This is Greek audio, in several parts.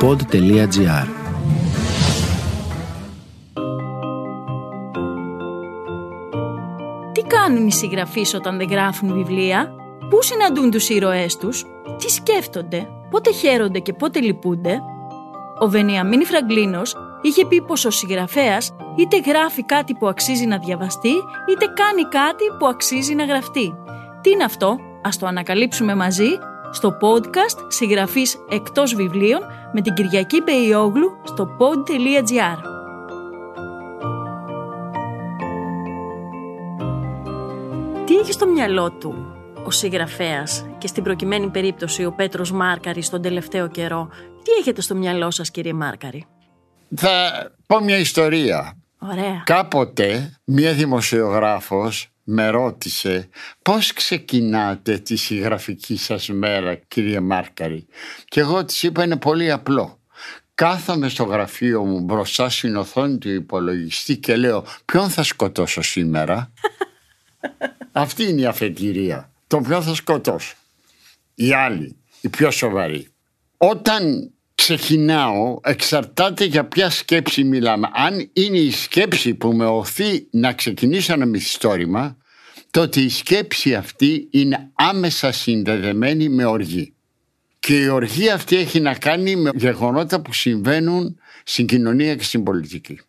pod.gr Τι κάνουν οι συγγραφείς όταν δεν γράφουν βιβλία, πού συναντούν τους ήρωές τους, τι σκέφτονται, πότε χαίρονται και πότε λυπούνται; Ο Βενιαμίνη Φραγκλίνος είχε πει πως ο συγγραφέας είτε γράφει κάτι που αξίζει να διαβαστεί, είτε κάνει κάτι που αξίζει να γραφτεί. Τι είναι αυτό, ας το ανακαλύψουμε μαζί στο podcast συγγραφής εκτός βιβλίων με την Κυριακή Πεϊόγλου στο pod.gr. Τι έχει στο μυαλό του ο συγγραφέας και στην προκειμένη περίπτωση ο Πέτρος Μάρκαρη στον τελευταίο καιρό; Τι έχετε στο μυαλό σας κύριε Μάρκαρη; Θα πω μια ιστορία. Ωραία. Κάποτε μια δημοσιογράφος με ρώτησε πώς ξεκινάτε τη συγγραφική σας μέρα κύριε Μάρκαρη; Και εγώ της είπα είναι πολύ απλό. Κάθομαι στο γραφείο μου μπροστά στην οθόνη του υπολογιστή και λέω ποιον θα σκοτώσω σήμερα; Αυτή είναι η αφετηρία. Τον ποιον θα σκοτώσω; Η άλλη, η πιο σοβαρή. Όταν ξεκινάω εξαρτάται για ποια σκέψη μιλάμε. Αν είναι η σκέψη που με οθεί να ξεκινήσω ένα μυθιστόρημα τότε η σκέψη αυτή είναι άμεσα συνδεδεμένη με οργή. Και η οργή αυτή έχει να κάνει με γεγονότα που συμβαίνουν στην κοινωνία και στην πολιτική.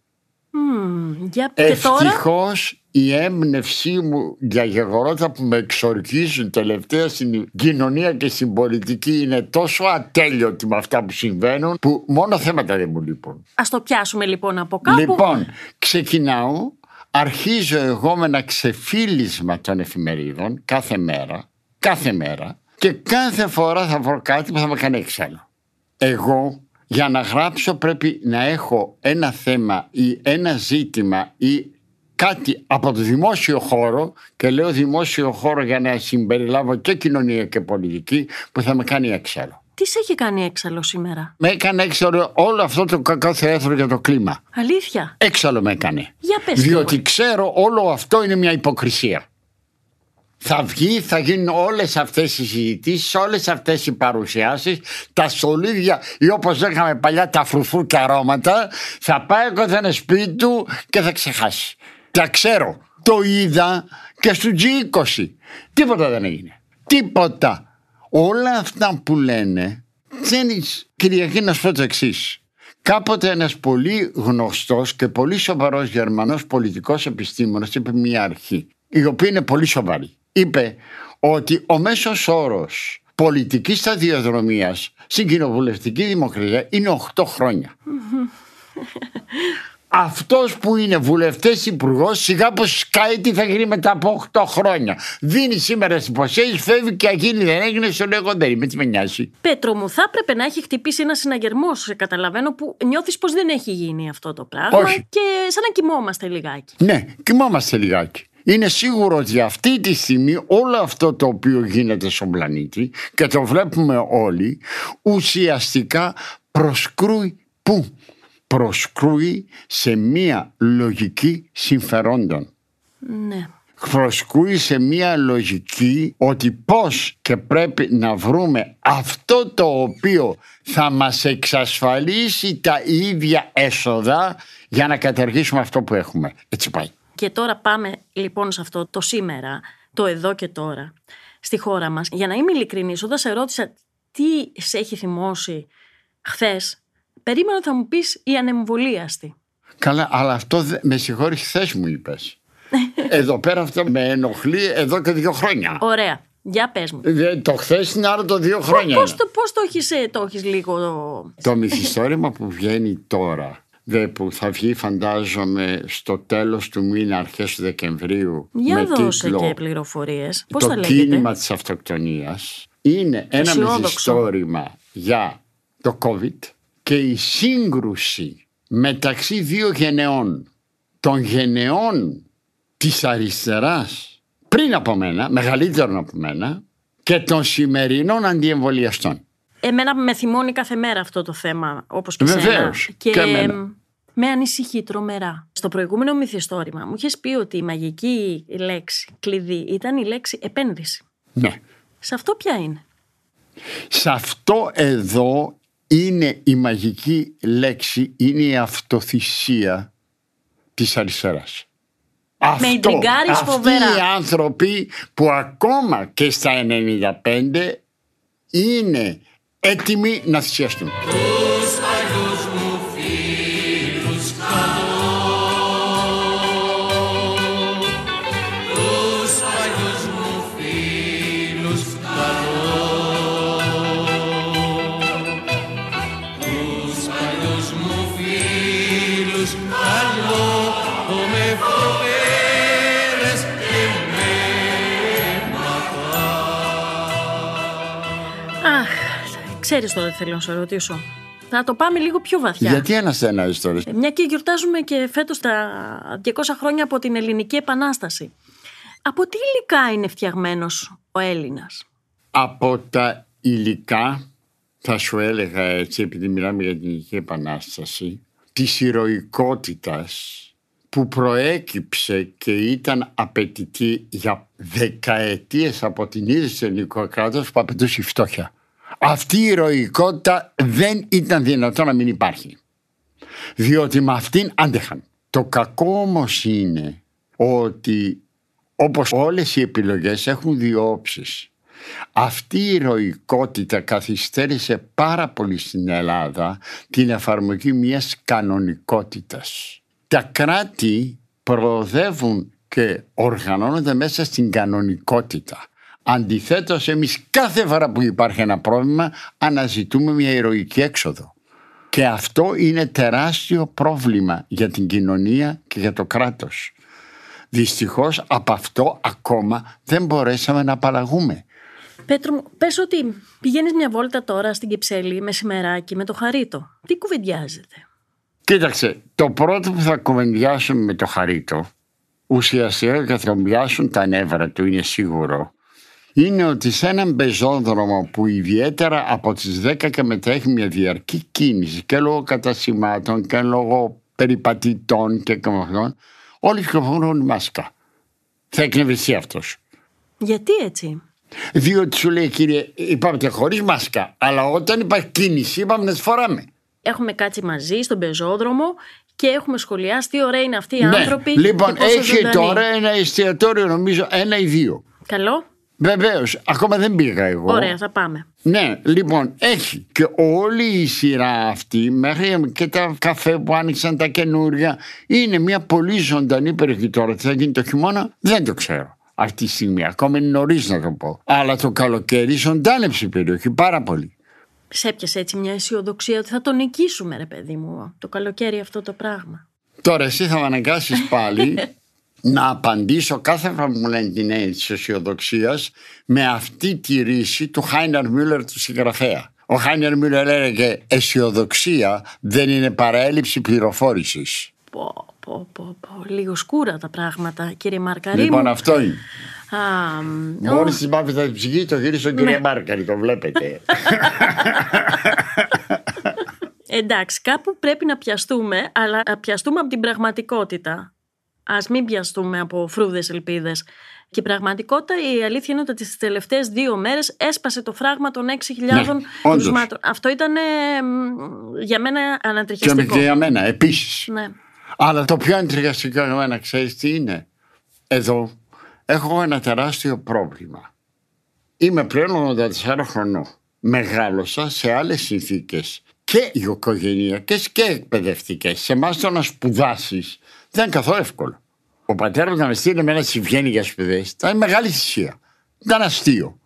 Mm, για... Ευτυχώς η έμπνευσή μου για γεγονότα που με εξορκίζουν τελευταία στην κοινωνία και στην πολιτική είναι τόσο ατέλειωτη με αυτά που συμβαίνουν που μόνο θέματα δεν μου λείπουν. Ας το πιάσουμε λοιπόν από κάπου. Λοιπόν, ξεκινάω αρχίζω εγώ με ένα ξεφύλισμα των εφημερίδων κάθε μέρα, κάθε μέρα και κάθε φορά θα βρω κάτι που θα με κάνει έξαλλο. Εγώ για να γράψω πρέπει να έχω ένα θέμα ή ένα ζήτημα ή κάτι από το δημόσιο χώρο και λέω δημόσιο χώρο για να συμπεριλάβω και κοινωνία και πολιτική που θα με κάνει έξαλλο. Τι σε έχει κάνει έξαλλο σήμερα; Με έκανε έξαλλο όλο αυτό το κακό θέατρο για το κλίμα. Αλήθεια; Έξαλλο με έκανε. Για πες Διότι ξέρω όλο αυτό είναι μια υποκρισία. Θα βγει, θα γίνουν όλες αυτές οι συζητήσεις, όλες αυτές οι παρουσιάσεις, τα στολίδια ή όπως λέγαμε παλιά τα φρουφού και αρώματα, θα πάει ένα σπίτι του και θα ξεχάσει. Τα ξέρω. Το είδα και στο G20. Τίποτα δεν έγινε. Τίποτα όλα αυτά που λένε ξέρεις Κυριακή να σου πω το εξής. Κάποτε ένας πολύ γνωστός και πολύ σοβαρός Γερμανός πολιτικός επιστήμονας είπε μια αρχή η οποία είναι πολύ σοβαρή. Είπε ότι ο μέσος όρος πολιτικής σταδιοδρομίας στην κοινοβουλευτική δημοκρατία είναι 8 χρόνια. Αυτός που είναι βουλευτέ υπουργός, σιγά πω σκάει τι θα γίνει μετά από 8 χρόνια. Δίνει σήμερα τι υποσχέσει, φεύγει και αγίνει δεν έγινε, σου λέω δεν είμαι, τι με νοιάζει. Πέτρο μου, θα έπρεπε να έχει χτυπήσει ένα συναγερμό, σε καταλαβαίνω, που νιώθεις πως δεν έχει γίνει αυτό το πράγμα. Όχι. Και σαν να κοιμόμαστε λιγάκι. Ναι, κοιμόμαστε λιγάκι. Είναι σίγουρος ότι αυτή τη στιγμή όλο αυτό το οποίο γίνεται στον πλανήτη και το βλέπουμε όλοι ουσιαστικά προσκρούει πού; Προσκρούει σε μία λογική συμφερόντων. Ναι. Προσκρούει σε μία λογική ότι πώς και πρέπει να βρούμε αυτό το οποίο θα μας εξασφαλίσει τα ίδια έσοδα για να καταργήσουμε αυτό που έχουμε. Έτσι πάει. Και τώρα πάμε λοιπόν σε αυτό το σήμερα, το εδώ και τώρα, στη χώρα μας. Για να είμαι ειλικρινής, όταν σε ρώτησα τι σε έχει θυμώσει χθες περίμενα ότι θα μου πεις η ανεμβολίαστη. Καλά, αλλά αυτό με συγχωρεί χθε μου είπες. εδώ πέρα αυτό με ενοχλεί εδώ και δύο χρόνια. Ωραία. Για πες μου. το χθες είναι άλλο το δύο χρόνια. Πώς το, πώς το έχεις, ε, το έχεις λίγο. Το μυθιστόρημα που βγαίνει τώρα δε, που θα βγει φαντάζομαι στο τέλος του μήνα αρχές του Δεκεμβρίου Για με δώσε τίτλο και πληροφορίες. Πώς το θα λέγεται; κίνημα της αυτοκτονίας είναι ένα Αισιόδοξο. μυθιστόρημα για το COVID και η σύγκρουση μεταξύ δύο γενεών των γενεών της αριστεράς πριν από μένα, μεγαλύτερων από μένα και των σημερινών αντιεμβολιαστών. Εμένα με θυμώνει κάθε μέρα αυτό το θέμα, όπως και Βεβαίως, σένα. και εμένα. με ανησυχεί τρομερά. Στο προηγούμενο μυθιστόρημα μου είχες πει ότι η μαγική λέξη κλειδί ήταν η λέξη επένδυση. Ναι. Σε αυτό ποια είναι; Σε αυτό εδώ είναι η μαγική λέξη, είναι η αυτοθυσία της αριστεράς. Με ιντριγκάρεις φοβερά. Αυτοί οι άνθρωποι που ακόμα και στα 95 είναι έτοιμοι να θυσιαστούν. Αχ, ξέρεις τώρα τι θέλω να σε ρωτήσω. Θα το πάμε λίγο πιο βαθιά. Γιατί ένα ένα τώρα. Ε, Μια και γιορτάζουμε και φέτος τα 200 χρόνια από την Ελληνική Επανάσταση. Από τι υλικά είναι φτιαγμένος ο Έλληνας; Από τα υλικά, θα σου έλεγα έτσι, επειδή μιλάμε για την Ελληνική Επανάσταση, της ηρωικότητας που προέκυψε και ήταν απαιτητή για δεκαετίες από την ίδρυση του ελληνικού κράτους που απαιτούσε η φτώχεια. Αυτή η ηρωικότητα δεν ήταν δυνατό να μην υπάρχει. Διότι με αυτήν άντεχαν. Το κακό όμως είναι ότι όπως όλες οι επιλογές έχουν δύο όψεις. Αυτή η ηρωικότητα καθυστέρησε πάρα πολύ στην Ελλάδα την εφαρμογή μιας κανονικότητας τα κράτη προοδεύουν και οργανώνονται μέσα στην κανονικότητα. Αντιθέτως εμείς κάθε φορά που υπάρχει ένα πρόβλημα αναζητούμε μια ηρωική έξοδο. Και αυτό είναι τεράστιο πρόβλημα για την κοινωνία και για το κράτος. Δυστυχώς από αυτό ακόμα δεν μπορέσαμε να απαλλαγούμε. Πέτρο μου, πες ότι πηγαίνεις μια βόλτα τώρα στην Κυψέλη μεσημεράκι με το χαρίτο. Τι κουβεντιάζεται; Κοίταξε, το πρώτο που θα κουβεντιάσουν με το χαρίτο, ουσιαστικά θα κουβεντιάσουν τα νεύρα του, είναι σίγουρο, είναι ότι σε έναν πεζόδρομο που ιδιαίτερα από τις 10 και μετά έχει μια διαρκή κίνηση και λόγω κατασημάτων και λόγω περιπατητών και καμπαθών, όλοι κυκλοφορούν μάσκα. Θα εκνευριστεί αυτός. Γιατί έτσι; Διότι σου λέει κύριε είπαμε χωρίς μάσκα αλλά όταν υπάρχει κίνηση είπαμε να τις φοράμε έχουμε κάτσει μαζί στον πεζόδρομο και έχουμε σχολιάσει τι ωραία είναι αυτοί οι ναι. άνθρωποι. Λοιπόν, και πόσο έχει ζωντανοί. τώρα ένα εστιατόριο, νομίζω, ένα ή δύο. Καλό. Βεβαίως, ακόμα δεν πήγα εγώ. Ωραία, θα πάμε. Ναι, λοιπόν, έχει και όλη η σειρά αυτή, μέχρι και τα καφέ που άνοιξαν τα καινούρια, είναι μια πολύ ζωντανή περιοχή τώρα. Τι θα γίνει το χειμώνα, δεν το ξέρω. Αυτή τη στιγμή, ακόμα είναι νωρίς να το πω. Αλλά το καλοκαίρι ζωντάνεψε η περιοχή πάρα πολύ. Σε έπιασε έτσι μια αισιοδοξία ότι θα το νικήσουμε, ρε παιδί μου, το καλοκαίρι αυτό το πράγμα. Τώρα εσύ θα με αναγκάσεις πάλι να απαντήσω κάθε φορά που μου λένε την έννοια της αισιοδοξίας με αυτή τη ρίση του Χάιναρ Μιούλερ του συγγραφέα. Ο Χάιναρ Μιούλερ έλεγε αισιοδοξία δεν είναι παρά έλλειψη πληροφόρησης. Πω, πω, πω, πω. Λίγο σκούρα τα πράγματα, κύριε Μαρκαρή. Λοιπόν, μου. αυτό είναι. Α, μ, Μόλι τη μάθει την ψυχής, το γύρισε στον κύριο Μάρκαρη, το βλέπετε. Εντάξει, κάπου πρέπει να πιαστούμε, αλλά να πιαστούμε από την πραγματικότητα. Α μην πιαστούμε από φρούδες ελπίδες. Και η πραγματικότητα, η αλήθεια είναι ότι τις τελευταίες δύο μέρες έσπασε το φράγμα των 6.000 Ναι, όντως. κρουσμάτων. Αυτό ήταν ε, μ, για μένα και ανατριχιαστικό. για μένα, επίσης. Ναι. Αλλά το πιο εντριγαστικό για μένα, ξέρεις τι είναι; Εδώ έχω ένα τεράστιο πρόβλημα. Είμαι πλέον 84 χρονών. Μεγάλωσα σε άλλες συνθήκες και οικογενειακές και εκπαιδευτικές. Σε εμάς το να σπουδάσεις δεν είναι καθόλου εύκολο. Ο πατέρας μου να με στείλει εμένα στη Βιέννη για σπουδές ήταν μεγάλη θυσία. Ήταν αστείο.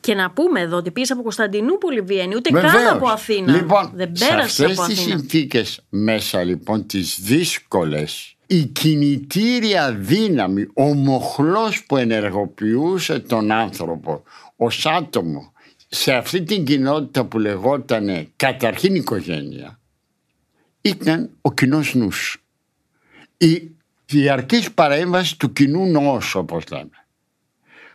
Και να πούμε εδώ ότι πήγε από Κωνσταντινούπολη Βιέννη, ούτε καν Βεβαίως. από Αθήνα. Λοιπόν, Δεν σε πέρασε αυτές από τις Αθήνα. συνθήκες μέσα λοιπόν τις δύσκολες η κινητήρια δύναμη, ο μοχλός που ενεργοποιούσε τον άνθρωπο ως άτομο σε αυτή την κοινότητα που λεγόταν καταρχήν οικογένεια ήταν ο κοινός νους. Η διαρκής παρέμβαση του κοινού νόους όπως λέμε.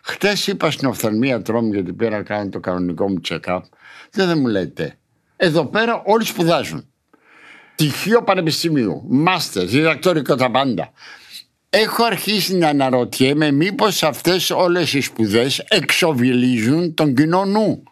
Χτες είπα στην οφθαλμία μου γιατί πήρα να κάνω το κανονικό μου check-up. Δεν, δεν μου λέτε. Εδώ πέρα όλοι σπουδάζουν. Τυχείο πανεπιστημίου, μάστερς, διδακτορικό τα πάντα. Έχω αρχίσει να αναρωτιέμαι μήπως αυτές όλες οι σπουδές εξοβιλίζουν τον κοινό νου.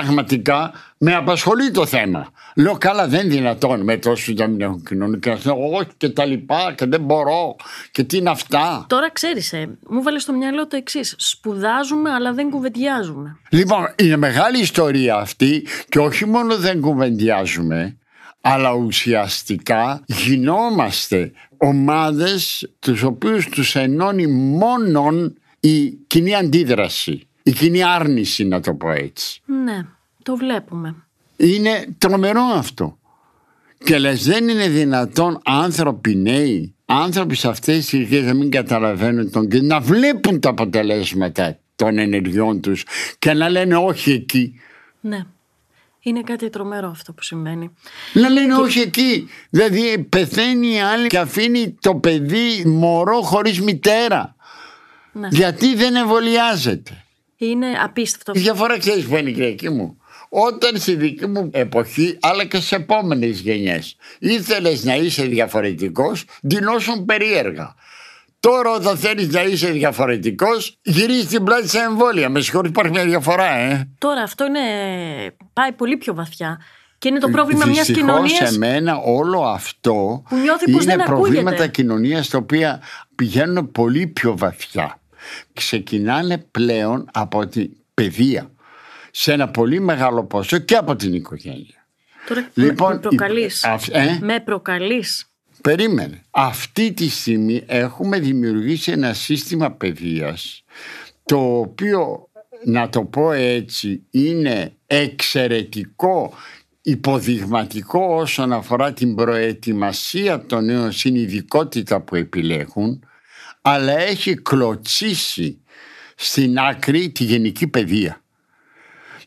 Πραγματικά με απασχολεί το θέμα. Λέω καλά δεν είναι δυνατόν με τόσο δεν έχουν κοινωνικά όχι και τα λοιπά και δεν μπορώ και τι είναι αυτά; Τώρα ξέρεις, ε, μου βάλες στο μυαλό το εξής. σπουδάζουμε αλλά δεν κουβεντιάζουμε. Λοιπόν είναι μεγάλη ιστορία αυτή και όχι μόνο δεν κουβεντιάζουμε αλλά ουσιαστικά γινόμαστε ομάδες τους οποίους τους ενώνει μόνον η κοινή αντίδραση, η κοινή άρνηση να το πω έτσι. Ναι, το βλέπουμε. Είναι τρομερό αυτό. Και λες δεν είναι δυνατόν άνθρωποι νέοι, άνθρωποι σε αυτές τις ηλικίες να μην καταλαβαίνουν τον και να βλέπουν τα αποτελέσματα των ενεργειών τους και να λένε όχι εκεί. Ναι. Είναι κάτι τρομερό αυτό που συμβαίνει. Να λένε όχι εκεί. Δηλαδή πεθαίνει η άλλη και αφήνει το παιδί μωρό χωρίς μητέρα. Ναι. Γιατί δεν εμβολιάζεται. Είναι απίστευτο. Η διαφορά ξέρεις που είναι Κυριακή μου; Όταν στη δική μου εποχή, αλλά και σε επόμενες γενιές, ήθελες να είσαι διαφορετικός, δινόσουν περίεργα. Τώρα, όταν θέλεις να είσαι διαφορετικός, γυρίζει την πλάτη σε εμβόλια. Με συγχωρείτε, υπάρχει μια διαφορά, ε. Τώρα αυτό είναι. πάει πολύ πιο βαθιά. Και είναι το πρόβλημα μιας κοινωνίας. σε μένα όλο αυτό που είναι προβλήματα κοινωνίας τα οποία πηγαίνουν πολύ πιο βαθιά. Ξεκινάνε πλέον από την παιδεία σε ένα πολύ μεγάλο ποσό και από την οικογένεια. Τώρα λοιπόν, με προκαλείς. Ε; Με προκαλείς. Περίμενε. Αυτή τη στιγμή έχουμε δημιουργήσει ένα σύστημα παιδείας το οποίο να το πω έτσι είναι εξαιρετικό υποδειγματικό όσον αφορά την προετοιμασία των νέων στην ειδικότητα που επιλέγουν αλλά έχει κλωτσίσει στην άκρη τη γενική παιδεία.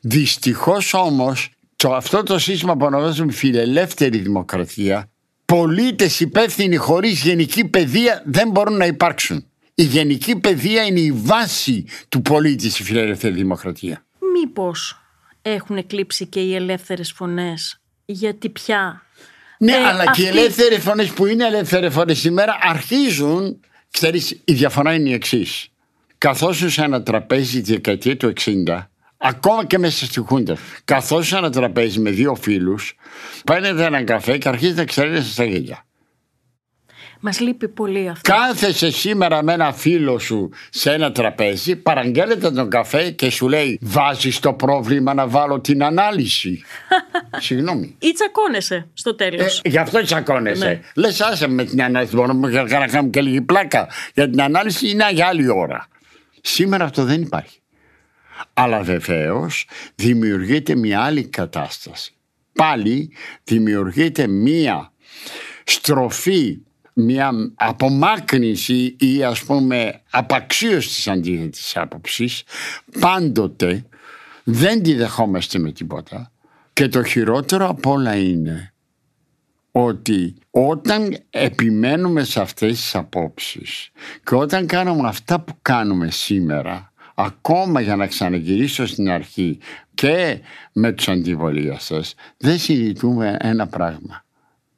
Δυστυχώς όμως το, αυτό το σύστημα που ονομάζουμε φιλελεύθερη δημοκρατία πολίτες υπεύθυνοι χωρίς γενική παιδεία δεν μπορούν να υπάρξουν. Η γενική παιδεία είναι η βάση του πολίτη στη φιλελεύθερη δημοκρατία. Μήπως έχουν εκλείψει και οι ελεύθερες φωνές; Γιατί πια... Ναι, ε, αλλά και οι ελεύθερες φωνές που είναι ελεύθερες φωνές σήμερα αρχίζουν... Ξέρεις, η διαφορά είναι η εξής. Καθώς σε ένα τραπέζι τη δεκαετία του 60 Ακόμα και μέσα στη Χούντα. Καθώς σε ένα τραπέζι με δύο φίλους, παίρνετε έναν καφέ και αρχίζετε να ξέρετε στα γέλια. Μας λείπει πολύ αυτό. Κάθεσαι σήμερα με ένα φίλο σου σε ένα τραπέζι, παραγγέλλεται τον καφέ και σου λέει: Βάζεις το πρόβλημα να βάλω την ανάλυση. Συγγνώμη. Ή τσακώνεσαι στο τέλος. Ε, γι' αυτό τσακώνεσαι. Ναι. Λες, άσε με την ανάλυση. Μπορούμε να κάνουμε και λίγη πλάκα. Για την ανάλυση είναι για άλλη ώρα. Σήμερα αυτό δεν υπάρχει. Αλλά βεβαίως δημιουργείται μια άλλη κατάσταση. Πάλι δημιουργείται μια στροφή, μια απομάκρυνση ή ας πούμε απαξίωση της αντίθετης άποψης. Πάντοτε δεν τη δεχόμαστε με τίποτα. Και το χειρότερο από όλα είναι ότι όταν επιμένουμε σε αυτές τις απόψεις και όταν κάνουμε αυτά που κάνουμε σήμερα ακόμα για να ξαναγυρίσω στην αρχή και με τους αντιβολίες δεν συζητούμε ένα πράγμα.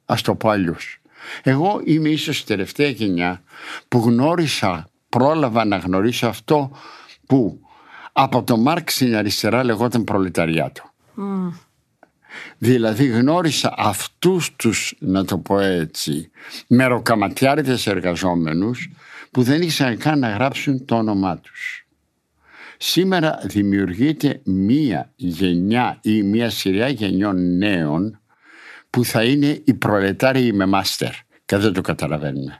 Ας το πω αλλιώς. Εγώ είμαι ίσως η τελευταία γενιά που γνώρισα, πρόλαβα να γνωρίσω αυτό που από το Μάρξ στην αριστερά λεγόταν προλεταριάτο. Mm. Δηλαδή γνώρισα αυτούς τους, να το πω έτσι, μεροκαματιάριδες εργαζόμενους που δεν ήσαν καν να γράψουν το όνομά τους. Σήμερα δημιουργείται μία γενιά ή μία σειρά γενιών νέων που θα είναι οι προλετάριοι με μάστερ και δεν το καταλαβαίνουν.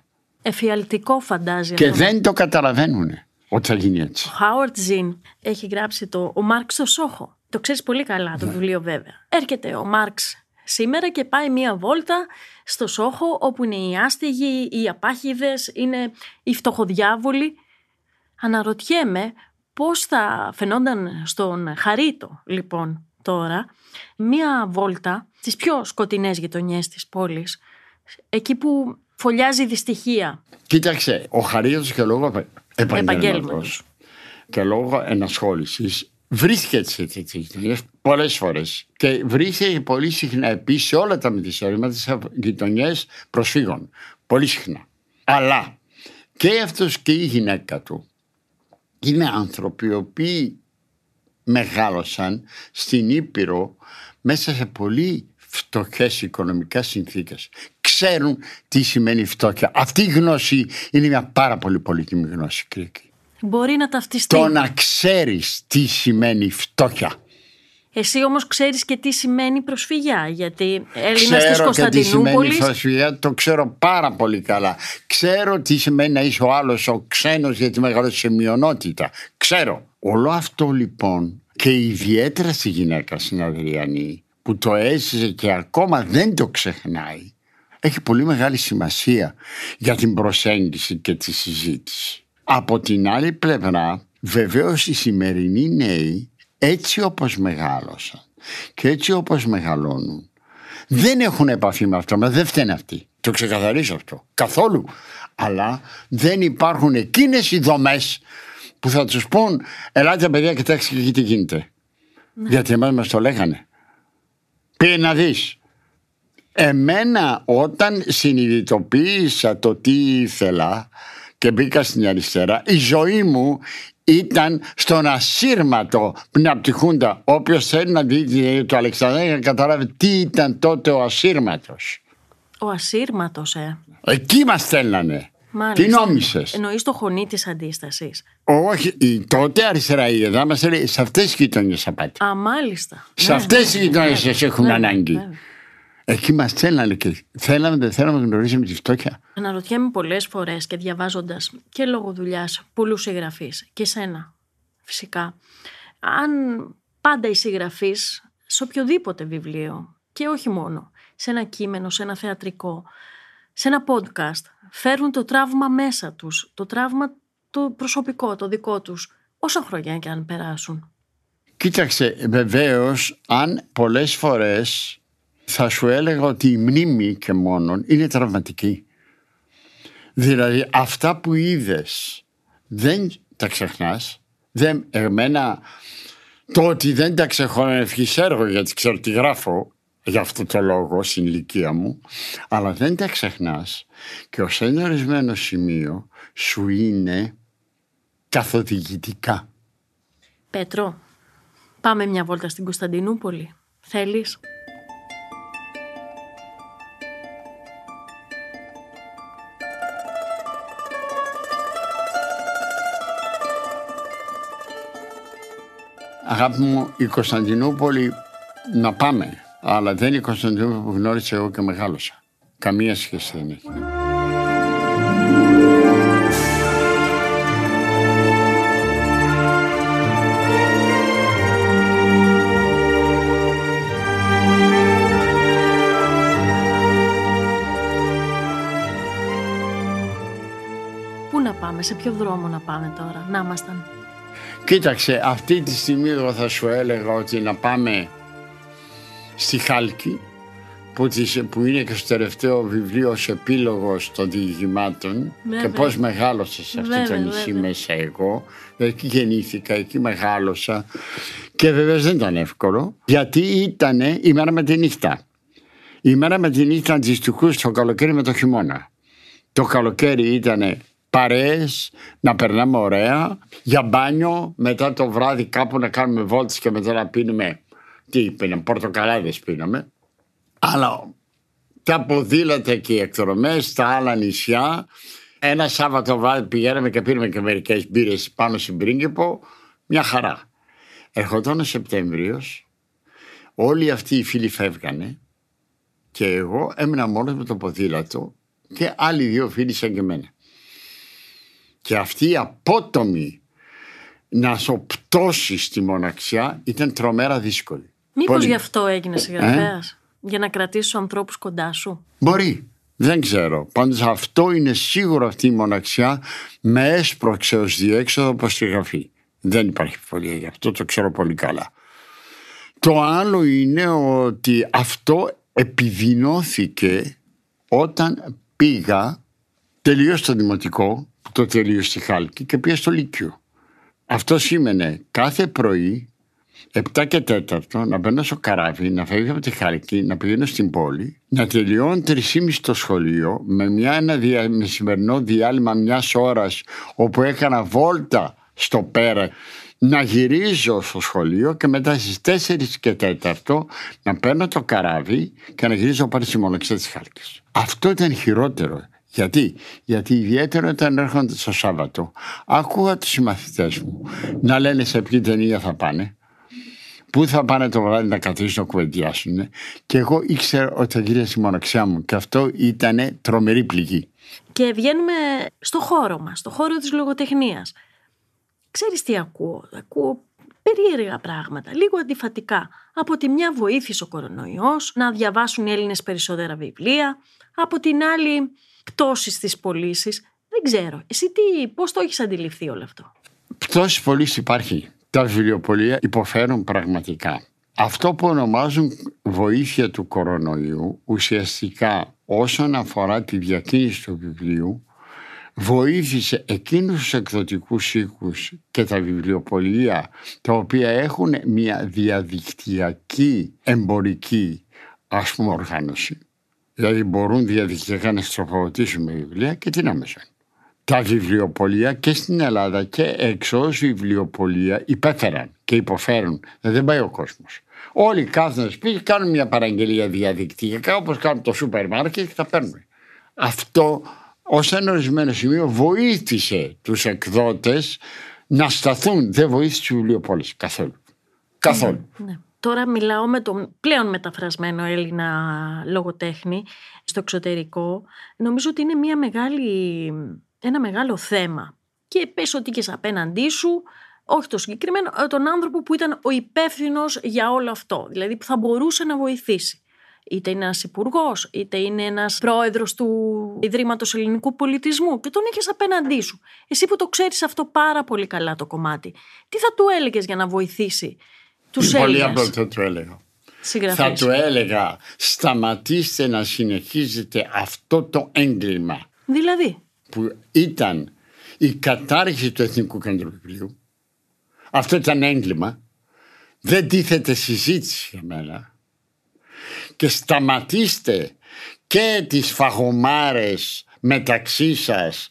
Εφιαλτικό φαντάζει Και δεν το καταλαβαίνουν ότι θα γίνει έτσι. Ο Χάουαρτ Ζιν έχει γράψει το «Ο Μάρξ στο Σόχο». Το ξέρεις πολύ καλά το ναι. βιβλίο βέβαια. Έρχεται ο Μάρξ σήμερα και πάει μία βόλτα στο Σόχο όπου είναι οι άστιγοι, οι απάχιδες, είναι οι φτωχοδιάβολοι. Αναρωτιέμαι πώς θα φαινόταν στον Χαρίτο λοιπόν τώρα μία βόλτα στις πιο σκοτεινές γειτονιές της πόλης εκεί που φωλιάζει δυστυχία. Κοίταξε, ο Χαρίτος και λόγω επαγγέλματος και λόγω ενασχόλησης βρίσκεται σε τέτοιες γειτονιές πολλές φορές και βρίσκεται πολύ συχνά επίσης σε όλα τα μυθιστόρηματα σε γειτονιές προσφύγων. Πολύ συχνά. Αλλά και αυτός και η γυναίκα του είναι άνθρωποι οι οποίοι μεγάλωσαν στην Ήπειρο μέσα σε πολύ φτωχές οικονομικά συνθήκες. Ξέρουν τι σημαίνει φτώχεια. Αυτή η γνώση είναι μια πάρα πολύ πολύτιμη γνώση, Κρίκη. Μπορεί να ταυτιστεί. Το να ξέρεις τι σημαίνει φτώχεια. Εσύ όμως ξέρεις και τι σημαίνει προσφυγιά, γιατί Έλληνας της Ξέρω και τι σημαίνει Κωνσταντινούπολης... προσφυγιά, το ξέρω πάρα πολύ καλά. Ξέρω τι σημαίνει να είσαι ο άλλος ο ξένος γιατί μεγαλώσει σε μειονότητα. Ξέρω. Όλο αυτό λοιπόν και ιδιαίτερα στη γυναίκα στην Αδριανή που το έζησε και ακόμα δεν το ξεχνάει έχει πολύ μεγάλη σημασία για την προσέγγιση και τη συζήτηση. Από την άλλη πλευρά βεβαίως οι σημερινοί νέοι έτσι όπως μεγάλωσαν και έτσι όπως μεγαλώνουν δεν έχουν επαφή με αυτό, μα δεν φταίνε αυτοί. Το ξεκαθαρίζω αυτό. Καθόλου. Αλλά δεν υπάρχουν εκείνες οι δομές που θα τους πούν ελάτε παιδιά κοιτάξτε και εκεί τι γίνεται. Γιατί εμάς μας το λέγανε. Πήγε να δεις. Εμένα όταν συνειδητοποίησα το τι ήθελα και μπήκα στην αριστερά, η ζωή μου ήταν στον ασύρματο πνευματικούντα. Όποιος θέλει να δει τη του Αλεξανδρέα για να καταλάβει τι ήταν τότε ο ασύρματος. Ο ασύρματος, ε. Εκεί μας στέλνανε. Μάλιστα. Τι νόμισες; Εννοείς το χωνί της αντίστασης. Όχι, η τότε αριστερά η ΕΔΑ μας λέει σε αυτές τις γειτονιές θα πάτε. Α, μάλιστα. Σε Ναι, αυτές τις ναι, γειτονιές ναι, σας έχουν ναι, ανάγκη. Ναι. Εκεί μας στέλνανε και θέλαμε δεν θέλαμε να γνωρίζουμε τη φτώχεια. Αναρωτιέμαι πολλές φορές και διαβάζοντας και λόγω δουλειάς πολλούς συγγραφείς και σένα φυσικά αν πάντα οι συγγραφείς σε οποιοδήποτε βιβλίο και όχι μόνο σε ένα κείμενο, σε ένα θεατρικό, σε ένα podcast φέρουν το τραύμα μέσα τους, το τραύμα το προσωπικό, το δικό τους, όσα χρόνια και αν περάσουν. Κοίταξε, βεβαίως, αν πολλές φορές θα σου έλεγα ότι η μνήμη και μόνον είναι τραυματική. Δηλαδή αυτά που είδες δεν τα ξεχνάς. Δεν, εμένα το ότι δεν τα ξεχωρώ είναι ευχής έργο γιατί ξέρω τι γράφω για αυτό το λόγο στην ηλικία μου αλλά δεν τα ξεχνάς και ως ένα ορισμένο σημείο σου είναι καθοδηγητικά. Πέτρο, πάμε μια βόλτα στην Κωνσταντινούπολη. Θέλεις; Αγάπη μου, η Κωνσταντινούπολη να πάμε. Αλλά δεν είναι η Κωνσταντινούπολη που γνώρισα εγώ και μεγάλωσα. Καμία σχέση δεν έχει. Πού να πάμε, σε ποιο δρόμο να πάμε τώρα, να ήμασταν; Κοίταξε, αυτή τη στιγμή εγώ θα σου έλεγα ότι να πάμε στη Χάλκη που, της- που είναι και στο τελευταίο βιβλίο ως επίλογος των διηγημάτων Βέβαια. και πώς μεγάλωσα σε αυτό το Βέβαια, νησί βέβαια. μέσα εγώ. Εκεί γεννήθηκα, εκεί μεγάλωσα και βέβαια δεν ήταν εύκολο γιατί ήταν η μέρα με τη νύχτα. Η μέρα με τη νύχτα αντιστοιχούσε το καλοκαίρι με το χειμώνα. Το καλοκαίρι ήταν παρέες, να περνάμε ωραία, για μπάνιο, μετά το βράδυ κάπου να κάνουμε βόλτες και μετά να πίνουμε, τι πίναμε, πορτοκαλάδες πίναμε. Αλλά τα ποδήλατα και οι εκδρομές στα άλλα νησιά, ένα Σάββατο βράδυ πηγαίναμε και πίνουμε και μερικές μπύρες πάνω στην Πρίγκιπο, μια χαρά. Ερχόταν ο Σεπτέμβριος, όλοι αυτοί οι φίλοι φεύγανε και εγώ έμεινα μόνος με το ποδήλατο και άλλοι δύο φίλοι σαν και εμένα. Και αυτή η απότομη να σου πτώσει στη μοναξιά ήταν τρομέρα δύσκολη. Μήπως Πολύ. γι' αυτό έγινε συγγραφέας, για να κρατήσεις τους ανθρώπους κοντά σου; Μπορεί. Δεν ξέρω. Πάντως αυτό είναι σίγουρο αυτή η μοναξιά με έσπρωξε ως διέξοδο προς τη γραφή. Δεν υπάρχει πολύ γι' αυτό, το ξέρω πολύ καλά. Το άλλο είναι ότι αυτό επιδεινώθηκε όταν πήγα τελείως στο δημοτικό, το τελείως στη Χάλκη και πήγα στο Λύκειο. Αυτό σήμαινε κάθε πρωί 7 και 4 να μπαίνω στο καράβι, να φεύγω από τη Χάλκη, να πηγαίνω στην πόλη, να τελειώνω 3,5 το σχολείο με μια, ένα δια, μεσημερινό διάλειμμα μιας ώρας όπου έκανα βόλτα στο πέρα να γυρίζω στο σχολείο και μετά στις 4 και 4 να παίρνω το καράβι και να γυρίζω πάλι στη μοναξιά της Χάλκης. Αυτό ήταν χειρότερο. Γιατί, Γιατί ιδιαίτερα όταν έρχονται το Σάββατο, άκουγα τους συμμαθητές μου να λένε σε ποια ταινία θα πάνε, πού θα πάνε το βράδυ να καθίσουν να κουβεντιάσουν και εγώ ήξερα ότι θα γυρίσει η μοναξιά μου και αυτό ήταν τρομερή πληγή. Και βγαίνουμε στο χώρο μας, στο χώρο της λογοτεχνίας. Ξέρεις τι ακούω, ακούω περίεργα πράγματα, λίγο αντιφατικά. Από τη μια βοήθησε ο κορονοϊός να διαβάσουν οι Έλληνες περισσότερα βιβλία, από την άλλη πτώσεις στις πωλήσεις. Δεν ξέρω. Εσύ τι, πώς το έχεις αντιληφθεί όλο αυτό; Πτώση πωλήσεις υπάρχει. Τα βιβλιοπολία υποφέρουν πραγματικά. Αυτό που ονομάζουν βοήθεια του κορονοϊού ουσιαστικά όσον αφορά τη διακίνηση του βιβλίου βοήθησε εκείνους τους εκδοτικούς οίκους και τα βιβλιοπολία τα οποία έχουν μια διαδικτυακή εμπορική ας πούμε οργάνωση δηλαδή μπορούν διαδικτυακά να στροφοδοτήσουν με βιβλία και την Amazon. Τα βιβλιοπολία και στην Ελλάδα και έξω ως βιβλιοπολία υπέφεραν και υποφέρουν. Δηλαδή δεν πάει ο κόσμος. Όλοι κάθονται σπίτι, κάνουν μια παραγγελία διαδικτυακά όπως κάνουν το σούπερ μάρκετ και τα παίρνουν. Αυτό ως ένα ορισμένο σημείο βοήθησε τους εκδότες να σταθούν. Δεν βοήθησε τους βιβλιοπόλες καθόλου. Καθόλου. Ναι, ναι. Τώρα μιλάω με τον πλέον μεταφρασμένο Έλληνα λογοτέχνη στο εξωτερικό. Νομίζω ότι είναι μια μεγάλη, ένα μεγάλο θέμα. Και πες ότι και απέναντί σου όχι το συγκεκριμένο, ε, τον άνθρωπο που ήταν ο υπεύθυνος για όλο αυτό, δηλαδή που θα μπορούσε να βοηθήσει. Είτε είναι ένας υπουργός, είτε είναι ένας πρόεδρος του Ιδρύματος Ελληνικού Πολιτισμού και τον είχες απέναντί σου. Εσύ που το ξέρεις αυτό πάρα πολύ καλά το κομμάτι, τι θα του έλεγες για να βοηθήσει τους Έλληνε. Πολύ απλό θα του έλεγα. Θα του έλεγα σταματήστε να συνεχίζετε αυτό το έγκλημα. Δηλαδή; Που ήταν η κατάργηση του Εθνικού Κέντρου Βιβλίου αυτό ήταν έγκλημα. Δεν τίθεται συζήτηση για μένα. Και σταματήστε και τις φαγωμάρες μεταξύ σας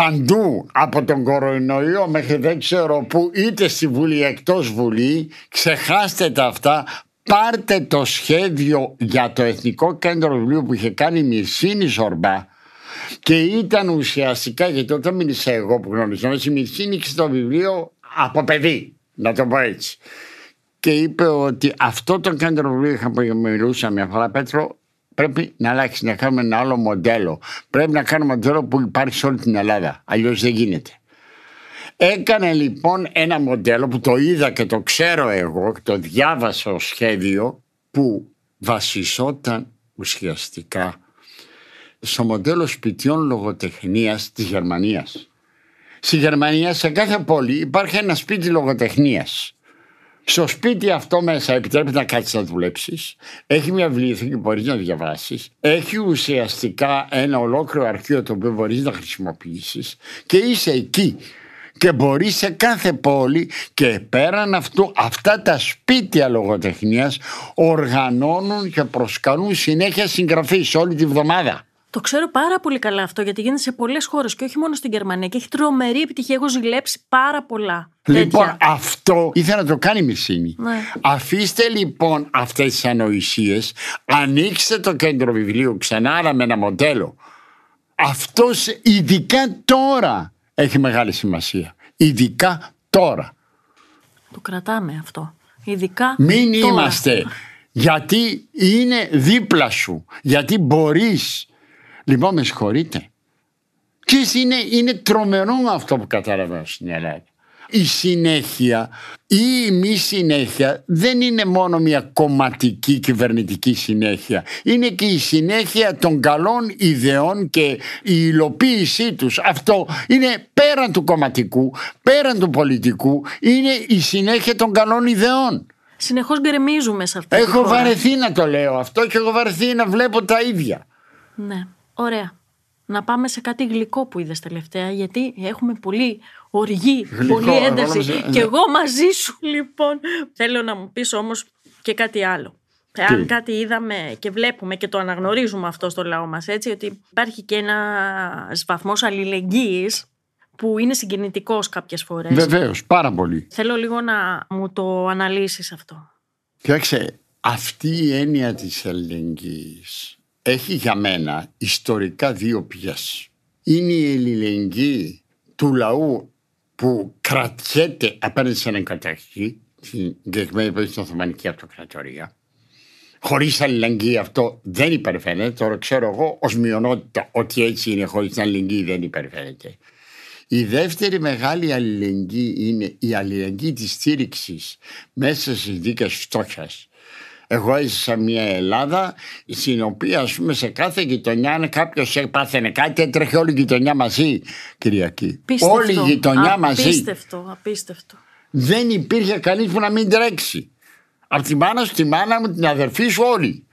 παντού από τον κορονοϊό μέχρι δεν ξέρω που είτε στη Βουλή εκτός Βουλή ξεχάστε τα αυτά πάρτε το σχέδιο για το Εθνικό Κέντρο Βιβλίου που είχε κάνει η Μυρσίνη Ζορμπά και ήταν ουσιαστικά, γιατί όταν μίλησα εγώ που γνώριζα, η Μυρσίνη το βιβλίο από παιδί, να το πω έτσι. Και είπε ότι αυτό το κέντρο βιβλίο που μιλούσα μια φορά, Πέτρο, πρέπει να αλλάξεις, να κάνουμε ένα άλλο μοντέλο. Πρέπει να κάνουμε μοντέλο που υπάρχει σε όλη την Ελλάδα. Αλλιώς δεν γίνεται. Έκανε λοιπόν ένα μοντέλο που το είδα και το ξέρω εγώ και το διάβασα ως σχέδιο που βασιζόταν ουσιαστικά στο μοντέλο σπιτιών λογοτεχνίας της Γερμανίας. Στη Γερμανία σε κάθε πόλη υπάρχει ένα σπίτι λογοτεχνίας. Στο σπίτι αυτό μέσα επιτρέπει να κάτσεις να δουλέψεις. Έχει μια βιβλιοθήκη που μπορείς να διαβάσεις. Έχει ουσιαστικά ένα ολόκληρο αρχείο το οποίο μπορείς να χρησιμοποιήσεις και είσαι εκεί. Και μπορείς σε κάθε πόλη και πέραν αυτού αυτά τα σπίτια λογοτεχνίας οργανώνουν και προσκαλούν συνέχεια συγγραφή όλη τη βδομάδα. Το ξέρω πάρα πολύ καλά αυτό γιατί γίνεται σε πολλές χώρες και όχι μόνο στην Γερμανία και έχει τρομερή επιτυχία. Έχω ζηλέψει πάρα πολλά. Λοιπόν, αυτό ήθελα να το κάνει η Μυρσίνη. Ναι. Αφήστε λοιπόν αυτές τις ανοησίες, ανοίξτε το κέντρο βιβλίου ξανά με ένα μοντέλο. Αυτός ειδικά τώρα έχει μεγάλη σημασία. Ειδικά τώρα. Το κρατάμε αυτό. Ειδικά Μην είμαστε. Γιατί είναι δίπλα σου. Γιατί μπορείς Λοιπόν, με συγχωρείτε. Και είναι, είναι τρομερό αυτό που καταλαβαίνω στην Ελλάδα. Η συνέχεια ή η μη συνέχεια δεν είναι μόνο μια κομματική κυβερνητική συνέχεια. Είναι και η συνέχεια των καλών ιδεών και η υλοποίησή τους. Αυτό είναι πέραν του κομματικού, πέραν του πολιτικού, είναι η συνέχεια των καλών ιδεών. Συνεχώς γκρεμίζουμε σε αυτό. Έχω βαρεθεί να το λέω αυτό και έχω βαρεθεί να βλέπω τα ίδια. Ναι. Ωραία. Να πάμε σε κάτι γλυκό που είδες τελευταία, γιατί έχουμε πολύ οργή, πολύ ένταση. Και εγώ μαζί σου, λοιπόν. Θέλω να μου πεις όμως και κάτι άλλο. Αν κάτι είδαμε και βλέπουμε και το αναγνωρίζουμε αυτό στο λαό μας, έτσι, ότι υπάρχει και ένα βαθμό αλληλεγγύης που είναι συγκινητικός κάποιες φορές. Βεβαίως, πάρα πολύ. Θέλω λίγο να μου το αναλύσεις αυτό. Κοιτάξτε, αυτή η έννοια της αλληλεγγύης έχει για μένα ιστορικά δύο πηγές. Είναι η αλληλεγγύη του λαού που κρατιέται απέναντι σε έναν καταρχή, στην συγκεκριμένη περίπτωση στην Οθωμανική Αυτοκρατορία. Χωρίς αλληλεγγύη αυτό δεν υπερφαίνεται. Τώρα ξέρω εγώ ως μειονότητα ότι έτσι είναι, χωρίς αλληλεγγύη δεν υπερφαίνεται. Η δεύτερη μεγάλη αλληλεγγύη είναι η αλληλεγγύη της στήριξης μέσα στις δίκες φτώχειας. Εγώ έζησα μια Ελλάδα στην οποία ας πούμε σε κάθε γειτονιά αν κάποιος έπαθαινε κάτι έτρεχε όλη η γειτονιά μαζί Κυριακή. Πίστευτο. Όλη η γειτονιά μαζί. Απίστευτο, απίστευτο. Δεν υπήρχε κανείς που να μην τρέξει. Από τη μάνα σου, τη μάνα μου, την αδερφή σου όλοι.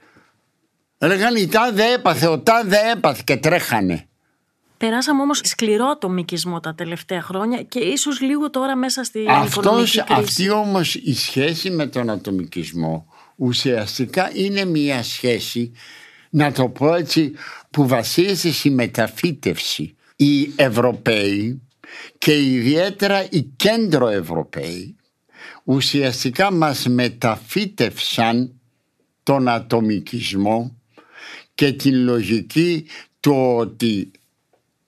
Έλεγαν η τάδε έπαθε, ο τάδε έπαθε και τρέχανε. Περάσαμε όμως σκληρό ατομικισμό τα τελευταία χρόνια και ίσως λίγο τώρα μέσα στη Αυτός, οικονομική κρίση. αυτή όμως η σχέση με τον ατομικισμό ουσιαστικά είναι μια σχέση να το πω έτσι που βασίζεται στη μεταφύτευση. Οι Ευρωπαίοι και ιδιαίτερα οι κέντρο Ευρωπαίοι ουσιαστικά μας μεταφύτευσαν τον ατομικισμό και την λογική του ότι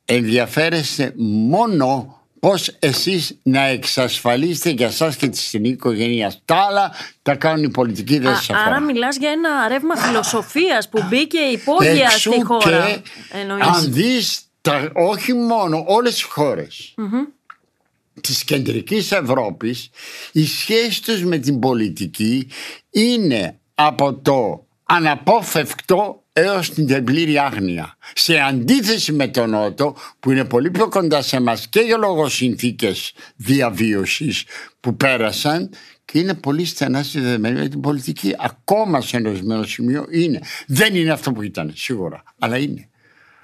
ενδιαφέρεστε μόνο πώς εσείς να εξασφαλίσετε για σας και την οικογένεια. Τα άλλα τα κάνουν οι πολιτικοί δεν σας αφορά. Άρα μιλάς για ένα ρεύμα φιλοσοφίας που μπήκε υπόγεια Εξού στη χώρα. και Εννοείς. αν δεις τα, όχι μόνο όλες τις χώρες της κεντρικής Ευρώπης η σχέση τους με την πολιτική είναι από το αναπόφευκτο έως την πλήρη άγνοια. Σε αντίθεση με τον Νότο που είναι πολύ πιο κοντά σε μας και για λόγω συνθήκες διαβίωσης που πέρασαν και είναι πολύ στενά συνδεδεμένοι με την πολιτική. Ακόμα σε ένα ορισμένο σημείο είναι. Δεν είναι αυτό που ήταν σίγουρα, αλλά είναι.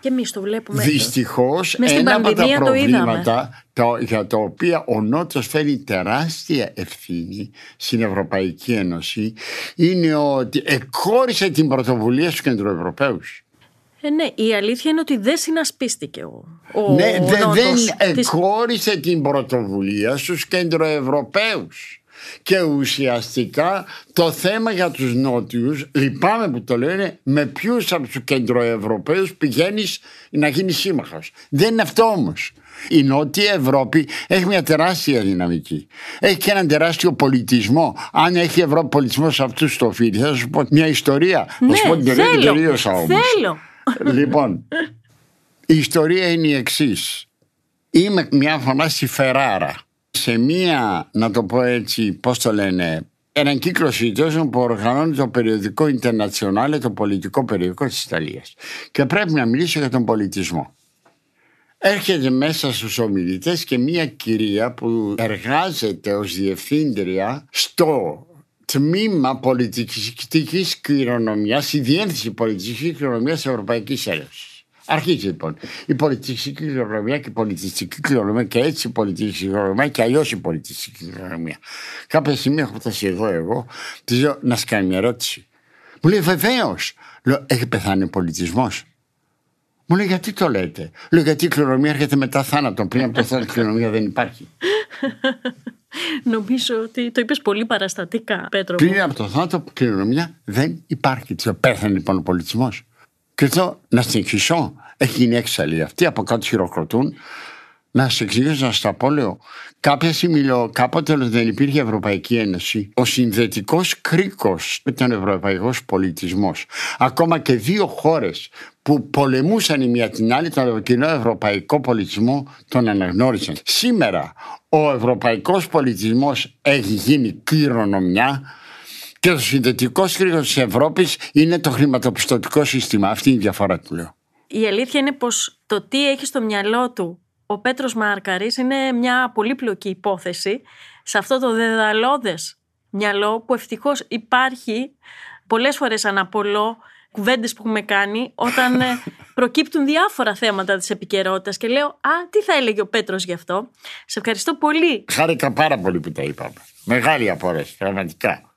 Και εμείς το βλέπουμε. Δυστυχώς, Μες στην ένα από τα πανδημία το είδαμε. προβλήματα το, για τα οποία ο Νότος φέρει τεράστια ευθύνη στην Ευρωπαϊκή Ένωση είναι ότι εκχώρησε την πρωτοβουλία στους κεντροευρωπαίους. Ε, ναι, η αλήθεια είναι ότι δεν συνασπίστηκε ο, ο ναι, δε- Νότος δεν της- εκχώρησε την πρωτοβουλία στους κεντροευρωπαίους. Και ουσιαστικά το θέμα για τους νότιους, λυπάμαι που το λένε, με ποιους από τους κεντροευρωπαίους πηγαίνεις να γίνεις σύμμαχος. Δεν είναι αυτό όμως. Η Νότια Ευρώπη έχει μια τεράστια δυναμική. Έχει και έναν τεράστιο πολιτισμό. Αν έχει η Ευρώπη πολιτισμός σε αυτούς το οφείλει. Θα σου πω μια ιστορία. Θα σου πω την Ναι, ιστορία και θέλω, τελείωσα όμως. θέλω. Λοιπόν, η ιστορία είναι η εξής. Είμαι μια φορά στη Φεράρα. Σε μια, να το πω έτσι, πώς το λένε, έναν κύκλο συζητήσεων που οργανώνει το περιοδικό Internazionale, το πολιτικό περιοδικό της Ιταλίας. Και πρέπει να μιλήσω για τον πολιτισμό. Έρχεται μέσα στους ομιλητές και μια κυρία που εργάζεται ως διευθύντρια στο τμήμα πολιτιστικής κληρονομιάς, η διεύθυνση πολιτιστικής κληρονομιάς της Ευρωπαϊκής Ένωσης. Αρχίζει λοιπόν η πολιτιστική κληρονομιά και η πολιτιστική κληρονομιά και έτσι η πολιτιστική κληρονομιά και αλλιώς η πολιτιστική κληρονομιά. Κάποια στιγμή έχω φτάσει εδώ εγώ, τη λέω να σου κάνει μια ερώτηση. Μου λέει βεβαίως. Λέω έχει πεθάνει ο πολιτισμός. Μου λέει γιατί το λέτε; Λέω γιατί η κληρονομιά έρχεται μετά θάνατο. Πριν από το θάνατο η κληρονομιά δεν υπάρχει. Νομίζω ότι το είπες πολύ παραστατικά, Πέτρο. μου. Πριν από το θάνατο η κληρονομιά δεν υπάρχει. Της λέω πέθανε λοιπόν ο πολιτισμός. Και εδώ να συνεχίσω. Έχει γίνει έξαλλη αυτή. Από κάτω χειροκροτούν. Να σα εξηγήσω, να σα τα πω, λέω. Κάποια στιγμή λέω, κάποτε λέω, δεν υπήρχε Ευρωπαϊκή Ένωση. Ο συνδετικός κρίκος ήταν ο ευρωπαϊκός πολιτισμός. Ακόμα και δύο χώρες που πολεμούσαν η μία την άλλη, τον κοινό ευρωπαϊκό πολιτισμό τον αναγνώρισαν. Σήμερα ο ευρωπαϊκός πολιτισμός έχει γίνει κληρονομιά και το συνδετικός κρίκος της Ευρώπης είναι το χρηματοπιστωτικό σύστημα. Αυτή είναι η διαφορά του λέω. Η αλήθεια είναι πως το τι έχει στο μυαλό του ο Πέτρος Μάρκαρης είναι μια πολύπλοκη υπόθεση σε αυτό το δεδαλώδες μυαλό που ευτυχώς υπάρχει πολλές φορές αναπολώ κουβέντες που έχουμε κάνει όταν ε, προκύπτουν διάφορα θέματα της επικαιρότητας και λέω «Α, τι θα έλεγε ο Πέτρος γι' αυτό». Σε ευχαριστώ πολύ. Χάρηκα πάρα πολύ που τα είπαμε. Μεγάλη απόρρεση, πραγματικά.